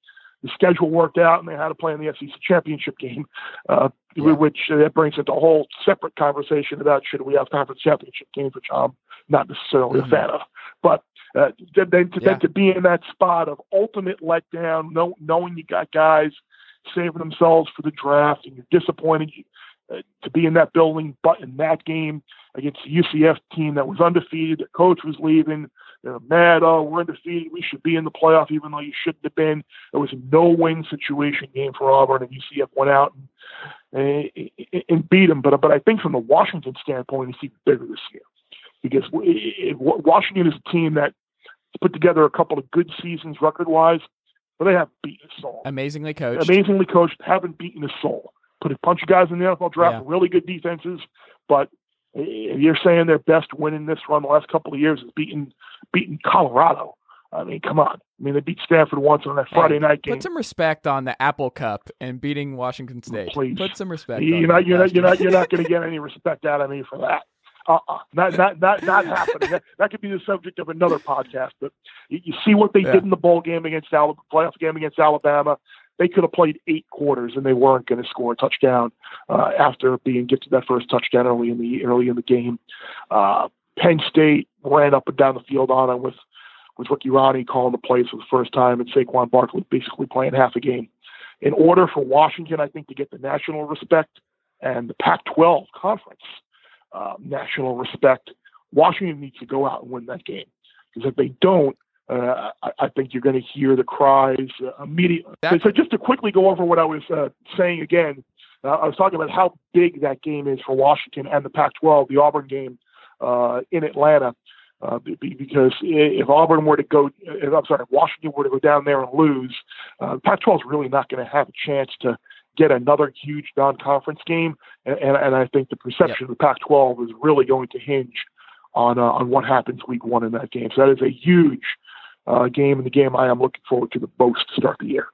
the schedule worked out, and they had to play in the SEC championship game, uh, Yeah. which uh, that brings into a whole separate conversation about should we have conference championship games, which I'm not necessarily Mhm. a fan of. But uh, then, then, to, Yeah. then to be in that spot of ultimate letdown, know, knowing you got guys saving themselves for the draft, and you're disappointed uh, to be in that building, but in that game against the UCF team that was undefeated, the coach was leaving. They're mad. Oh, we're undefeated. We should be in the playoff, even though you shouldn't have been. It was a no-win situation game for Auburn, and UCF went out and, and, and beat them. But but I think from the Washington standpoint, it's even bigger this year because Washington is a team that put together a couple of good seasons record-wise, but they haven't beaten a soul. amazingly coached. Amazingly coached, haven't beaten a soul. Put a bunch of guys in the NFL draft, Yeah. really good defenses, but if you're saying their best win in this run the last couple of years is beating beating Colorado. I mean, come on, I mean, they beat Stanford once on that Friday night game. Put some respect on the Apple Cup and beating Washington oh, State. Please. Put some respect. you're on not, that you're not, you're not, you're not going to get any respect out of me for that. Uh-uh. Not, not, not, not [laughs] happening. That, that could be the subject of another podcast. But you, you see what they Yeah. did in the bowl game against Alabama, playoff game against Alabama. They could have played eight quarters and they weren't going to score a touchdown uh, after being gifted that first touchdown early in the early in the game. Uh, Penn State ran up and down the field on them with with Ricky Rahne calling the plays for the first time and Saquon Barkley basically playing half a game. In order for Washington, I think, to get the national respect and the Pac-12 conference uh, national respect, Washington needs to go out and win that game. Because if they don't, uh, I, I think you're going to hear the cries uh, immediately. So, That- so just to quickly go over what I was uh, saying again, uh, I was talking about how big that game is for Washington and the Pac-12, the Auburn game uh, in Atlanta. Uh, be- be- because if Auburn were to go, if, I'm sorry, if Washington were to go down there and lose, uh, Pac-12 is really not going to have a chance to get another huge non-conference game, and, and, and I think the perception of the Pac-12 is really going to hinge on uh, on what happens week one in that game. So that is a huge uh, game, and the game I am looking forward to the most to start the year.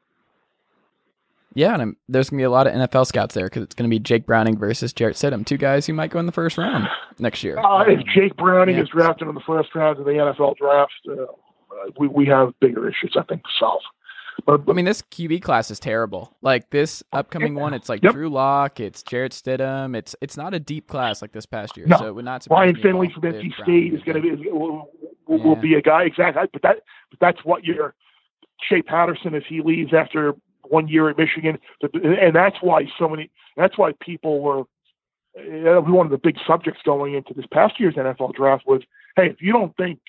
Yeah, and I'm, there's gonna be a lot of NFL scouts there because it's gonna be Jake Browning versus Jarrett Stidham, two guys who might go in the first round next year. Uh, if Jake Browning yeah. is drafted in the first round of the NFL draft, uh, we we have bigger issues I think to solve. But, I mean, this QB class is terrible. Like this upcoming one, it's like Yep. Drew Lock, it's Jarrett Stidham. It's it's not a deep class like this past year, No. so it would not surprise Ryan Finley from NC State is going to be will, will, will be a guy exactly. But that but that's what your Shea Patterson if he leaves after one year at Michigan, and that's why so many. That's why people were. uh, One of the big subjects going into this past year's NFL draft was, hey, if you don't think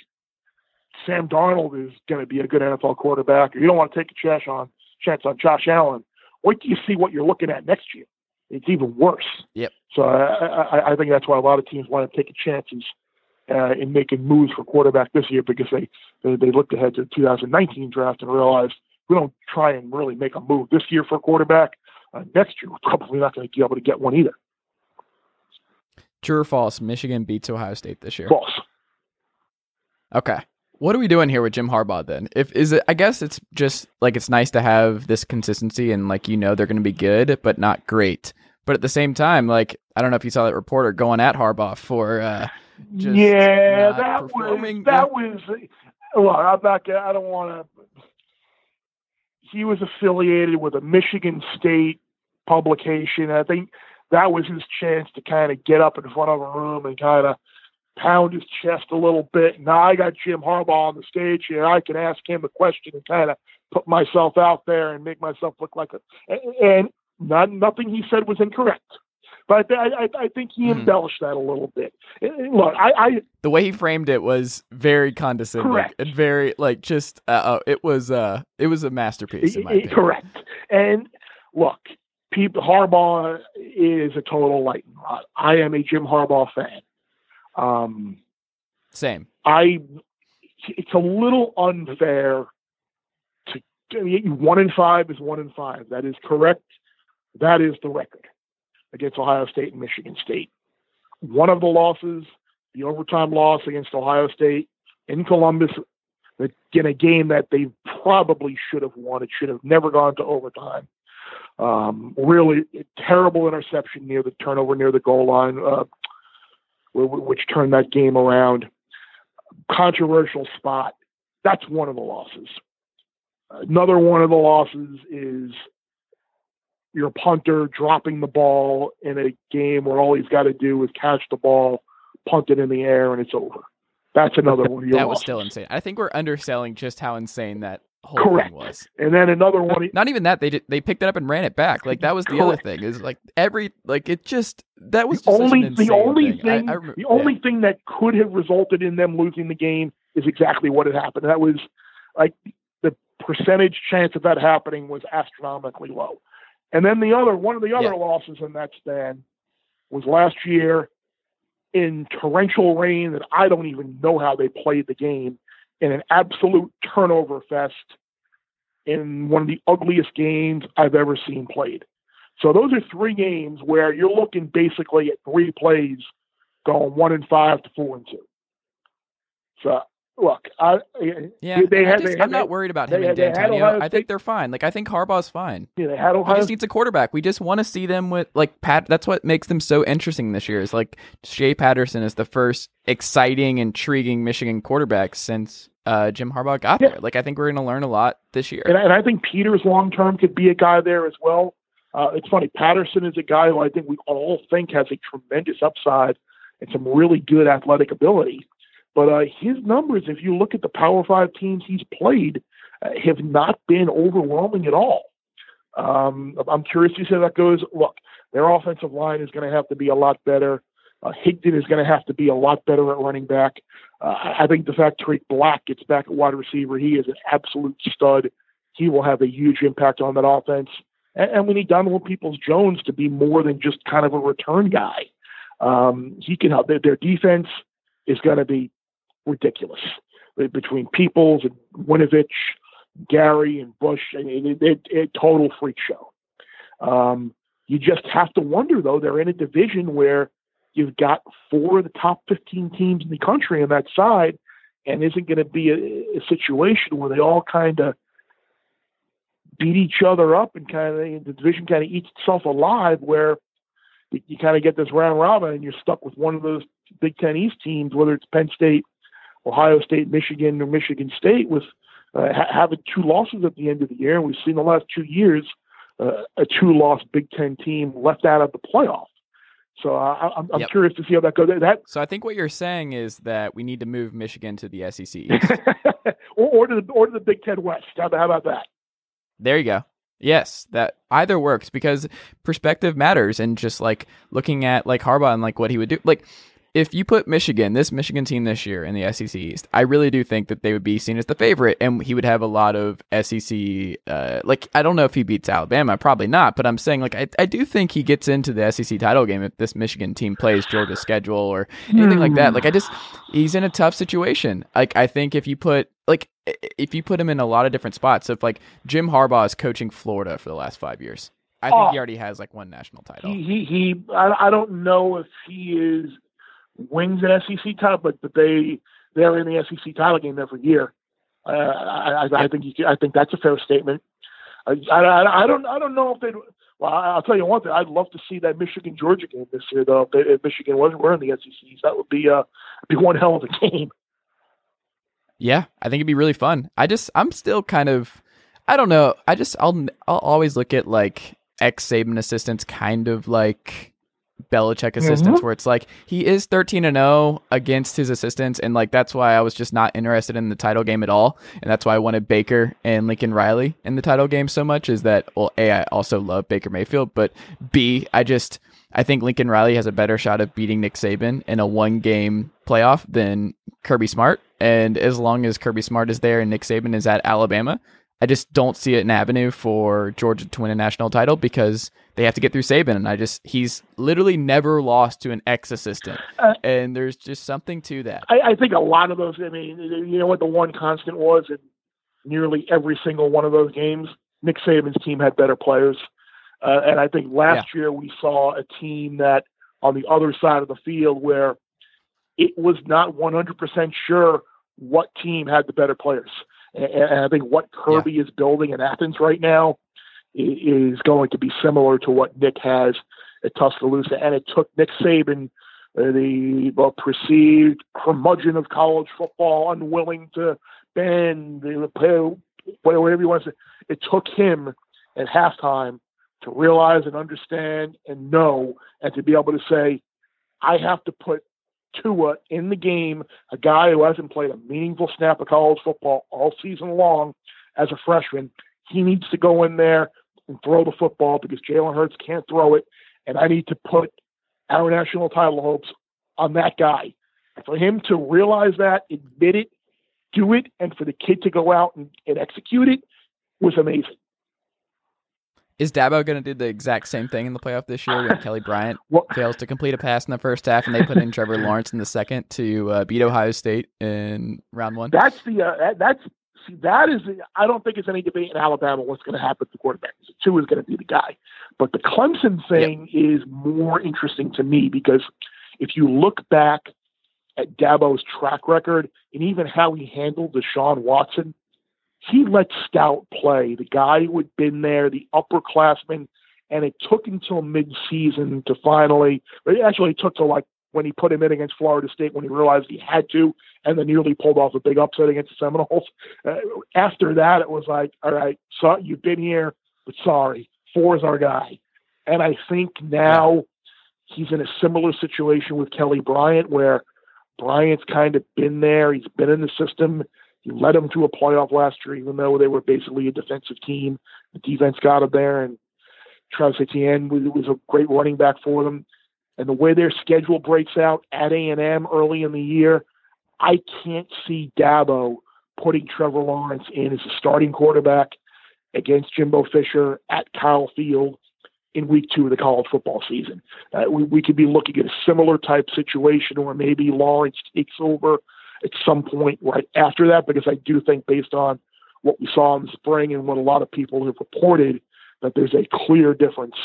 Sam Darnold is going to be a good NFL quarterback, or you don't want to take a chance on chance on Josh Allen, wait till you see what you're looking at next year. It's even worse. Yep. So I, I, I think that's why a lot of teams want to take chances uh, in making moves for quarterback this year because they, they they looked ahead to the 2019 draft and realized we don't try and really make a move this year for a quarterback. Uh, next year, we're probably not going to be able to get one either. True or false? Michigan beats Ohio State this year. False. Okay. What are we doing here with Jim Harbaugh then? If is it I guess it's just like it's nice to have this consistency and like you know they're going to be good but not great. But at the same time, like I don't know if you saw that reporter going at Harbaugh for uh just yeah, that was that was. Well, I'm not. I don't want to. He was affiliated with a Michigan State publication. I think that was his chance to kind of get up in front of a room and kind of pound his chest a little bit. Now I got Jim Harbaugh on the stage here. I can ask him a question and kind of put myself out there and make myself look like a. And not nothing he said was incorrect. But I, I, I think he Hmm. embellished that a little bit. Look, I, I the way he framed it was very condescending Correct. and very like just uh, uh it was uh it was a masterpiece in my I- I- correct. And look, Harbaugh is a total lightning rod. I am a Jim Harbaugh fan. Um, Same. I it's a little unfair to I mean, one in five is one in five. That is correct. That is the record against Ohio State and Michigan State. One of the losses, the overtime loss against Ohio State in Columbus, in a game that they probably should have won. It should have never gone to overtime. Um, really terrible interception near the turnover near the goal line, uh, which turned that game around controversial spot. That's one of the losses. Another one of the losses is your punter dropping the ball in a game where all he's got to do is catch the ball, punt it in the air, and it's over. That's another one That was losses. still insane. I think we're underselling just how insane that whole Correct. thing was. And then another one. Not even that they did, they picked it up and ran it back. Like that was the other thing. Is like every like it just that was the just only the only thing. thing, I, I remember, the only thing that could have resulted in them losing the game is exactly what had happened. That was like the percentage chance of that happening was astronomically low. And then the other one of the other Yeah. losses in that span was last year in torrential rain that I don't even know how they played the game in an absolute turnover fest in one of the ugliest games I've ever seen played. So those are three games where you're looking basically at three plays going one and five to four and two. So look, I, yeah, they had, just, they I'm not worried about him they, and D'Antonio. I think they're fine. Like I think Harbaugh's fine. Yeah, they had He Ohio. just needs a quarterback. We just want to see them with like Pat. That's what makes them so interesting this year. Is like Shea Patterson is the first exciting, intriguing Michigan quarterback since uh, Jim Harbaugh got Yeah. there. Like I think we're going to learn a lot this year. and, I- and I think Peters long term could be a guy there as well. Uh, it's funny, Patterson is a guy who I think we all think has a tremendous upside and some really good athletic ability. But uh, his numbers, if you look at the Power Five teams he's played, uh, have not been overwhelming at all. Um, I'm curious to see how that goes. Look, their offensive line is going to have to be a lot better. Uh, Higdon is going to have to be a lot better at running back. Uh, I think the fact Tarik Black gets back at wide receiver, he is an absolute stud. He will have a huge impact on that offense. And, and we need Donovan Peoples Jones to be more than just kind of a return guy. Um, he can help. Their, their defense is going to be ridiculous between Peoples and Winovich, Gary and Bush. I mean, it, it, it total freak show. Um, you just have to wonder, though. They're in a division where you've got four of the top 15 teams in the country on that side, and isn't going to be a, a situation where they all kind of beat each other up and kind of the division kind of eats itself alive where you, you kind of get this round robin and you're stuck with one of those Big Ten East teams, whether it's Penn State, Ohio State, Michigan, or Michigan State, with uh, ha- having two losses at the end of the year. And we've seen the last two years uh, a two-loss Big Ten team left out of the playoff. So I, I'm, I'm Yep. curious to see how that goes. That so I think what you're saying is that we need to move Michigan to the SEC East. [laughs] or, or to the or to the Big Ten West. How, how about that? There you go. Yes, that either works because perspective matters and just like looking at like Harbaugh and like what he would do. Like if you put Michigan, this Michigan team this year in the SEC East, I really do think that they would be seen as the favorite and he would have a lot of SEC uh like I don't know if he beats Alabama, probably not, but I'm saying like I, I do think he gets into the SEC title game if this Michigan team plays Georgia's schedule or anything like that. Like I just he's in a tough situation. Like I think if you put like if you put him in a lot of different spots, if like Jim Harbaugh is coaching Florida for the last five years, I think Oh. he already has like one national title. He he, he I, I don't know if he is wins an SEC title, but but they they're in the SEC title game every year. Uh, I, I, think you I think that's a fair statement. I, I, I don't I don't know if they. Well, I'll tell you one thing. I'd love to see that Michigan Georgia game this year, though. If, if Michigan was were in the SECs, that would be uh be one hell of a game. Yeah, I think it'd be really fun. I just I'm still kind of I don't know. I just I'll I'll always look at like ex Saban assistants kind of like Belichick assistants mm-hmm. where it's like he is 13 and 0 against his assistants and like that's why I was just not interested in the title game at all and that's why I wanted Baker and Lincoln Riley in the title game so much is that well A I also love Baker Mayfield but B I just I think Lincoln Riley has a better shot of beating Nick Saban in a one game playoff than Kirby Smart. And as long as Kirby Smart is there and Nick Saban is at Alabama, I just don't see it an avenue for Georgia to win a national title because they have to get through Saban. And I just, he's literally never lost to an ex assistant. Uh, and there's just something to that. I, I think a lot of those. I mean, you know what the one constant was in nearly every single one of those games. Nick Saban's team had better players, uh, and I think last year we saw a team that on the other side of the field where it was not 100% sure what team had the better players. And, I think what Kirby is building in Athens right now is going to be similar to what Nick has at Tuscaloosa. And it took Nick Saban, uh, the well, perceived curmudgeon of college football, unwilling to bend, the play, whatever you want to say. It took him at halftime to realize and understand and know and to be able to say, I have to put Tua in the game, a guy who hasn't played a meaningful snap of college football all season long as a freshman. He needs to go in there and throw the football because Jalen Hurts can't throw it. And I need to put our national title hopes on that guy. For him to realize that, admit it, do it, and for the kid to go out and, and execute it was amazing. Is Dabo going to do the exact same thing in the playoff this year when Kelly Bryant [laughs] Well, fails to complete a pass in the first half and they put in [laughs] Trevor Lawrence in the second to uh, beat Ohio State in round one? That's the uh, that, that's see that is the, I don't think it's any debate in Alabama what's going to happen to the quarterback. Tua is going to be the guy, but the Clemson thing is more interesting to me because if you look back at Dabo's track record and even how he handled Deshaun Watson, he let Stoudt play, the guy who had been there, the upperclassman, and it took until mid-season to finally. But actually, it took to like when he put him in against Florida State when he realized he had to, and then nearly pulled off a big upset against the Seminoles. [laughs] Uh, after that, it was like, all right, so you've been here, but sorry, four is our guy. And I think now he's in a similar situation with Kelly Bryant, where Bryant's kind of been there. He's been in the system. He led them to a playoff last year, even though they were basically a defensive team. The defense got him there, and Travis Etienne was, was a great running back for them. And the way their schedule breaks out at A&M early in the year, I can't see Dabo putting Trevor Lawrence in as a starting quarterback against Jimbo Fisher at Kyle Field in week two of the college football season. Uh, we, we could be looking at a similar type situation where maybe Lawrence takes over at some point right after that, because I do think based on what we saw in the spring and what a lot of people have reported, that there's a clear difference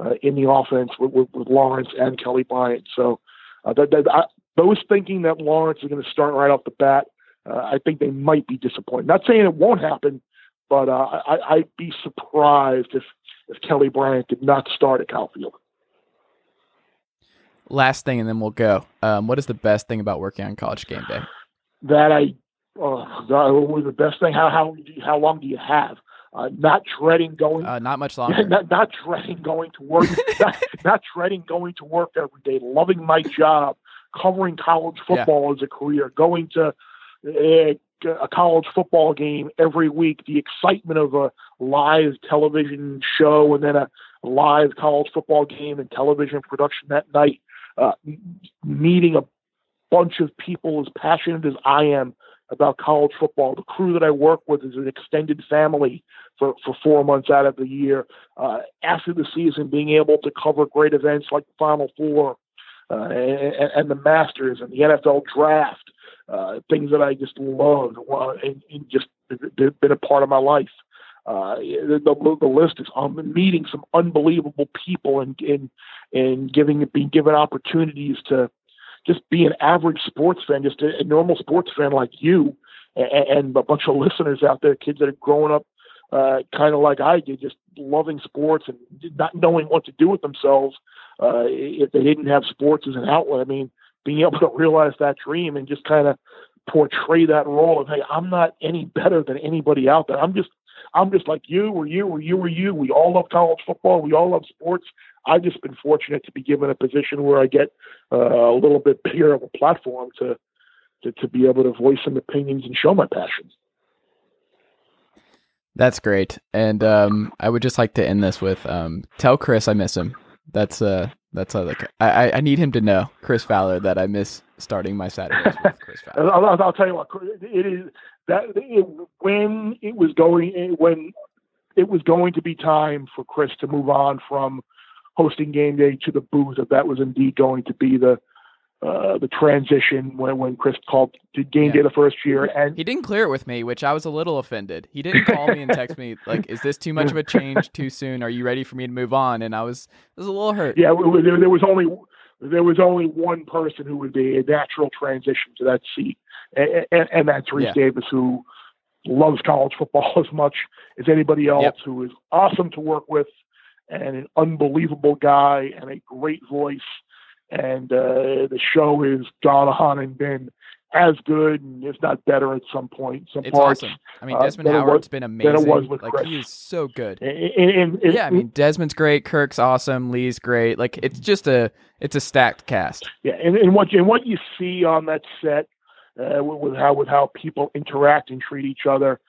uh, in the offense with, with, with, Lawrence and Kelly Bryant. So uh, that, that I, those thinking that Lawrence is going to start right off the bat, uh, I think they might be disappointed. Not saying it won't happen, but uh, I, would be surprised if if Kelly Bryant did not start at Kyle Field. Last thing, and then we'll go. Um, what is the best thing about working on College Game Day? That I, uh, the best thing. How how how long do you have? Uh, not dreading going. Uh, not much [laughs] longer. Not, not dreading going to work. [laughs] not, not dreading going to work every day. Loving my job. Covering college football yeah. as a career. Going to uh, a college football game every week, the excitement of a live television show and then a live college football game and television production that night, uh, meeting a bunch of people as passionate as I am about college football. The crew that I work with is an extended family for, for four months out of the year. Uh, after the season, being able to cover great events like the Final Four uh, and, and the Masters and the NFL Draft uh, things that I just love and, and just been a part of my life. Uh, the, the, the list is I'm meeting some unbelievable people and and and giving being given opportunities to just be an average sports fan, just a, a normal sports fan like you, and, and a bunch of listeners out there, kids that are growing up uh, kind of like I did, just loving sports and not knowing what to do with themselves uh, if they didn't have sports as an outlet. I mean, being able to realize that dream and just kind of portray that role of hey, I'm not any better than anybody out there. I'm just I'm just like you or you or you or you. We all love college football. We all love sports. I've just been fortunate to be given a position where I get uh, a little bit bigger of a platform to, to to be able to voice some opinions and show my passions. That's great, and um, I would just like to end this with um, tell Chris I miss him. That's uh that's how like I I need him to know Chris Fowler that I miss starting my Saturdays with [laughs] Chris Fowler. I'll, I'll, tell you what it is that it, when it was going when it was going to be time for Chris to move on from hosting game day to the booth. If that was indeed going to be the uh, the transition when when Chris called to game yeah. day the first year, and he didn't clear it with me, which I was a little offended. He didn't call me and text me [laughs] like, "Is this too much of a change too soon? Are you ready for me to move on?" And I was I was a little hurt. Yeah, there, there was only there was only one person who would be a natural transition to that seat, and, and, and that's Rece yeah. Davis, who loves college football [laughs] as much as anybody else, yep. who is awesome to work with, and an unbelievable guy and a great voice and uh, the show gone on and been as good, and if not better, at some point. Some it's parts. Awesome. I mean, uh, Desmond uh, Howard's was, been amazing. It was with like Chris. he is so good. And, and, and, yeah, I mean, Desmond's great. Kirk's awesome. Lee's great. Like it's just a it's a stacked cast. Yeah, and, and what and what you see on that set uh, with, with how with how people interact and treat each other,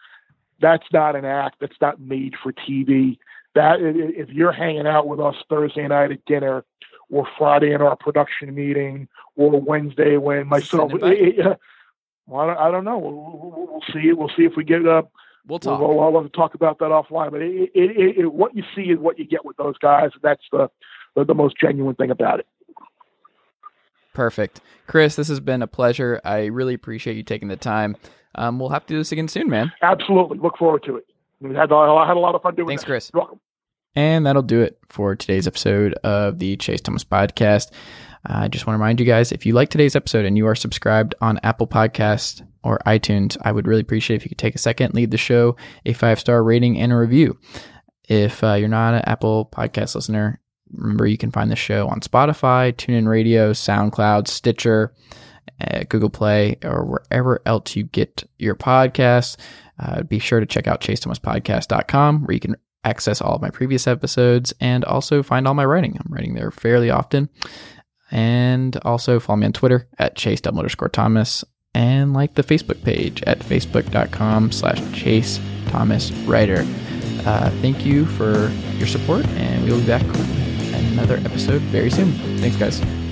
that's not an act. That's not made for TV. That if you're hanging out with us Thursday night at dinner or Friday in our production meeting, or Wednesday when myself. It, it, [laughs] well, I don't know. We'll, we'll, see. We'll see if we get up. We'll talk. We'll, I'll have to talk about that offline. But it, what you see is what you get with those guys. That's the, the the most genuine thing about it. Perfect, Chris. This has been a pleasure. I really appreciate you taking the time. Um, we'll have to do this again soon, man. Absolutely. Look forward to it. We had, I had a lot of fun doing Thanks, that. Chris. You're welcome. And that'll do it for today's episode of the Chase Thomas Podcast. I just want to remind you guys if you like today's episode and you are subscribed on Apple Podcast or iTunes, I would really appreciate if you could take a second, leave the show a five star rating and a review. If uh, you're not an Apple Podcast listener, remember you can find the show on Spotify, TuneIn Radio, SoundCloud, Stitcher, uh, Google Play, or wherever else you get your podcasts. Uh, be sure to check out chasethomaspodcast.com where you can access all of my previous episodes and also find all my writing. I'm writing there fairly often. And also follow me on Twitter at chase underscore Thomas and like the Facebook page at facebook.com slash chase Thomas writer. Uh, thank you for your support and we'll be back with another episode very soon. Thanks guys.